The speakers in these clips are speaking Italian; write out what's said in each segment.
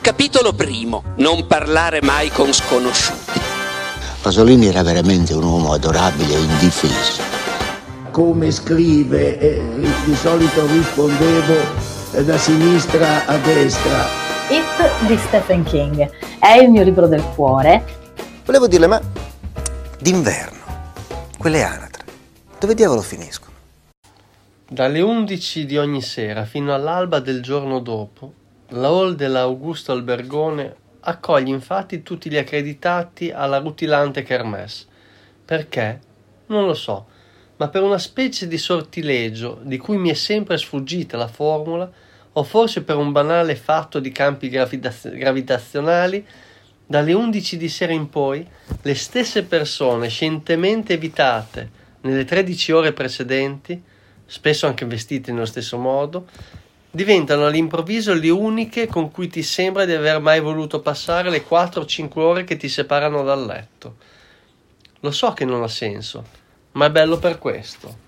Capitolo primo. Non parlare mai con sconosciuti. Pasolini era veramente un uomo adorabile e indifeso. Come scrive, eh, di solito rispondevo eh, da sinistra a destra. It di Stephen King è il mio libro del cuore. Volevo dirle, ma d'inverno, quelle anatre, dove diavolo finiscono? Dalle 11 di ogni sera fino all'alba del giorno dopo, la hall dell'Augusto Albergone accoglie infatti tutti gli accreditati alla rutilante kermesse. Perché? Non lo so, ma per una specie di sortilegio di cui mi è sempre sfuggita la formula, o forse per un banale fatto di campi gravitaz- gravitazionali, dalle 11 di sera in poi le stesse persone scientemente evitate nelle 13 ore precedenti spesso anche vestite nello stesso modo, diventano all'improvviso le uniche con cui ti sembra di aver mai voluto passare le 4 o 5 ore che ti separano dal letto. Lo so che non ha senso, ma è bello per questo.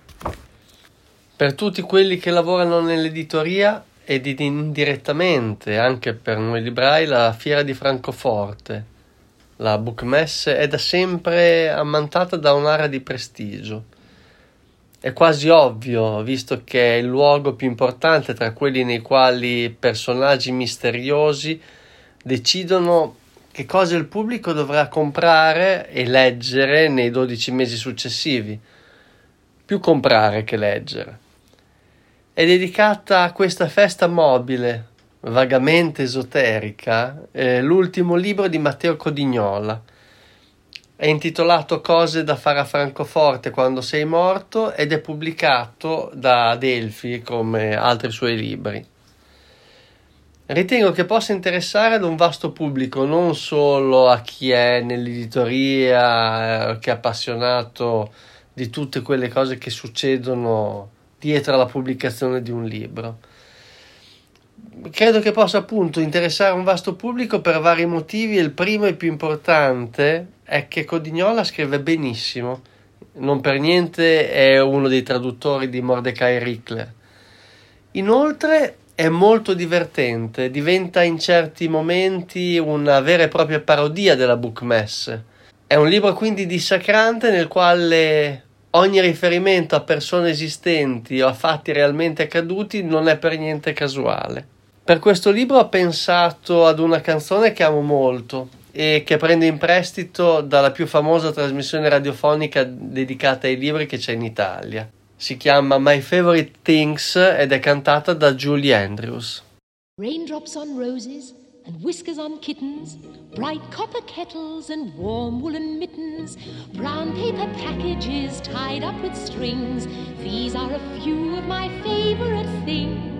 Per tutti quelli che lavorano nell'editoria ed indirettamente anche per noi librai la fiera di Francoforte, la Bookmess, è da sempre ammantata da un'area di prestigio è quasi ovvio, visto che è il luogo più importante tra quelli nei quali personaggi misteriosi decidono che cosa il pubblico dovrà comprare e leggere nei 12 mesi successivi. Più comprare che leggere. È dedicata a questa festa mobile, vagamente esoterica, eh, l'ultimo libro di Matteo Codignola è intitolato Cose da fare a Francoforte quando sei morto ed è pubblicato da Delphi come altri suoi libri. Ritengo che possa interessare ad un vasto pubblico, non solo a chi è nell'editoria, eh, che è appassionato di tutte quelle cose che succedono dietro alla pubblicazione di un libro credo che possa appunto interessare un vasto pubblico per vari motivi il primo e più importante è che Codignola scrive benissimo, non per niente è uno dei traduttori di Mordecai Rickler. Inoltre è molto divertente, diventa in certi momenti una vera e propria parodia della bookmess. È un libro quindi dissacrante nel quale ogni riferimento a persone esistenti o a fatti realmente accaduti non è per niente casuale. Per questo libro ho pensato ad una canzone che amo molto e che prendo in prestito dalla più famosa trasmissione radiofonica dedicata ai libri che c'è in Italia. Si chiama My Favorite Things ed è cantata da Julie Andrews. Raindrops on roses and whiskers on kittens, bright copper kettles and warm woolen mittens, brown paper packages tied up with strings. These are a few of my favorite things.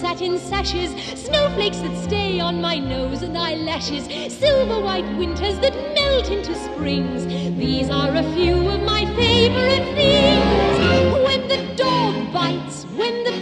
Satin sashes, snowflakes that stay on my nose and eyelashes, silver white winters that melt into springs. These are a few of my favorite things. When the dog bites, when the